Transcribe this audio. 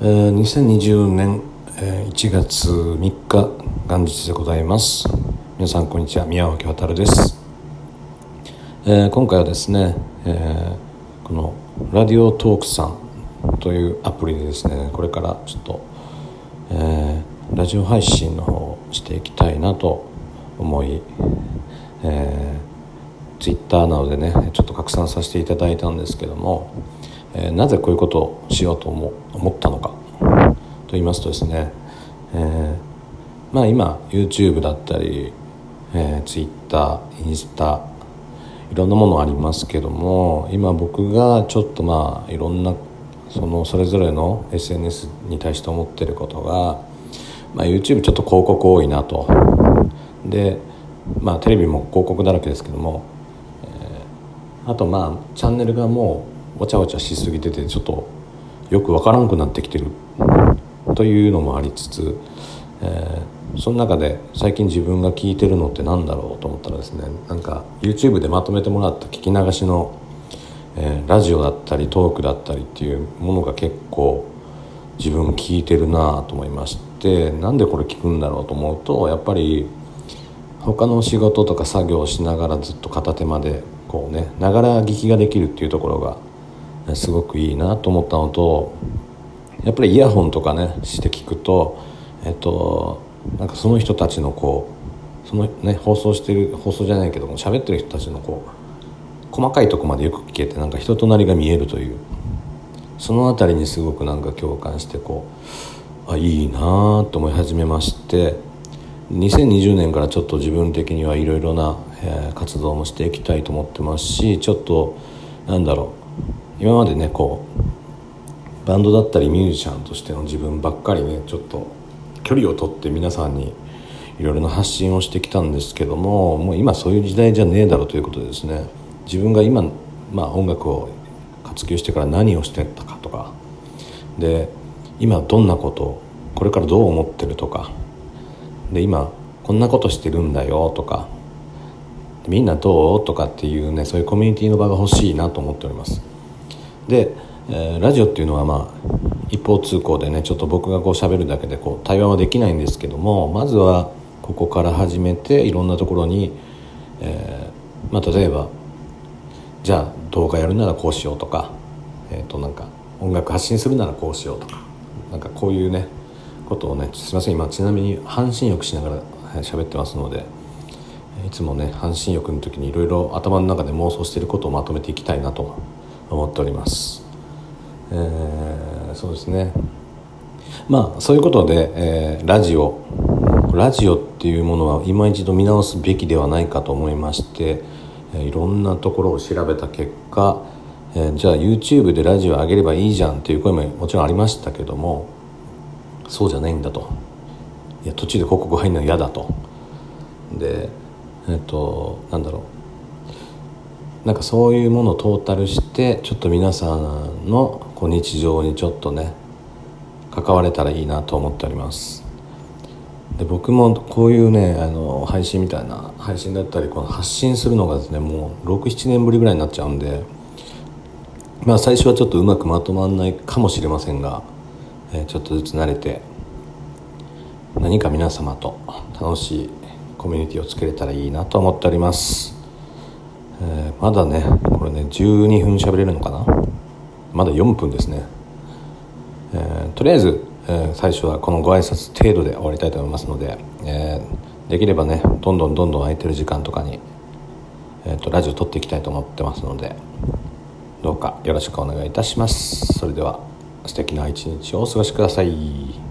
2020年、1月3日元日でございます。皆さんこんにちは宮脇渉です、えー、今回はですね、えー、このラディオトークさんというアプリでですねこれからちょっと、えー、ラジオ配信の方をしていきたいなと思い、えー、ツイッターなどでねちょっと拡散させていただいたんですけどもえー、なぜこういうことをしようと思思ったのか。と言いますとですね、えー、まあ今 YouTube だったり、えー、Twitter インスタいろんなものありますけども今僕がちょっとまあいろんなそのそれぞれの SNS に対して思ってることが、まあ、YouTube ちょっと広告多いなと。でまあテレビも広告だらけですけども、えー、あとまあチャンネルがもうわちゃわちゃしすぎててちょっとよくわからんくなってきてる。というのもありつつ、えー、その中で最近自分が聞いてるのって何だろうと思ったらですねなんか YouTube でまとめてもらった聞き流しの、えー、ラジオだったりトークだったりっていうものが結構自分聞いてるなと思いましてなんでこれ聞くんだろうと思うとやっぱり他の仕事とか作業をしながらずっと片手までこうねながら聞きができるっていうところがすごくいいなと思ったのとやっぱりイヤホンとかねして聞くとえっとなんかその人たちのこうそのね放送してる放送じゃないけども喋ってる人たちのこう細かいとこまでよく聞けてなんか人となりが見えるというその辺りにすごくなんか共感してこうあいいなと思い始めまして2020年からちょっと自分的にはいろいろな、えー、活動もしていきたいと思ってますしちょっとなんだろう今までねこうバンドだったりミュージシャンとしての自分ばっかりねちょっと距離を取って皆さんにいろいろな発信をしてきたんですけどももう今そういう時代じゃねえだろうということでですね。自分が今、まあ、音楽を活休してから何をしてたかとか。で今どんなことこれからどう思ってるとか。で今こんなことしてるんだよとか。みんなどう？とかっていうねそういうコミュニティの場が欲しいなと思っております。で、えー、ラジオっていうのはまあ一方通行でねちょっと僕がこう喋るだけでこう対話はできないんですけどもまずはここから始めていろんなところに、えー、まあ、例えばじゃあ動画やるならこうしようとか、えー、となんか音楽発信するならこうしようとかなんかこういうねことをねすいません今ちなみに半身浴しながら喋ってますのでいつもね半身浴の時にいろいろ頭の中で妄想していることをまとめていきたいなと思っております。えー、そうですね。まあそういうことで、えー、ラジオ。ラジオっていうものは今一度見直すべきではないかと思いまして、いろんなところを調べた結果、えー、じゃあ YouTube でラジオ上げればいいじゃんっていう声ももちろんありましたけどもそうじゃないんだと。いや途中で広告入るのは嫌だと。でえっ、となんだろう。なんかそういうものをトータルしてちょっと皆さんのこう日常にちょっとね関われたらいいなと思っております。で僕もこういうねあの配信みたいな配信だったりこの発信するのがですねもう67年ぶりぐらいになっちゃうんでまあ最初はちょっとうまくまとまらないかもしれませんが、えー、ちょっとずつ慣れて何か皆様と楽しいコミュニティを作れたらいいなと思っております。えー、まだねこれね12分喋れるのかな？まだ4分ですね、えー、とりあえず、えー、最初はこのご挨拶程度で終わりたいと思いますので、えできればねどんどんどんどん空いてる時間とかに、えーと、ラジオ撮っていきたいと思ってますのでどうかよろしくお願いいたします。それでは素敵な一日をお過ごしください。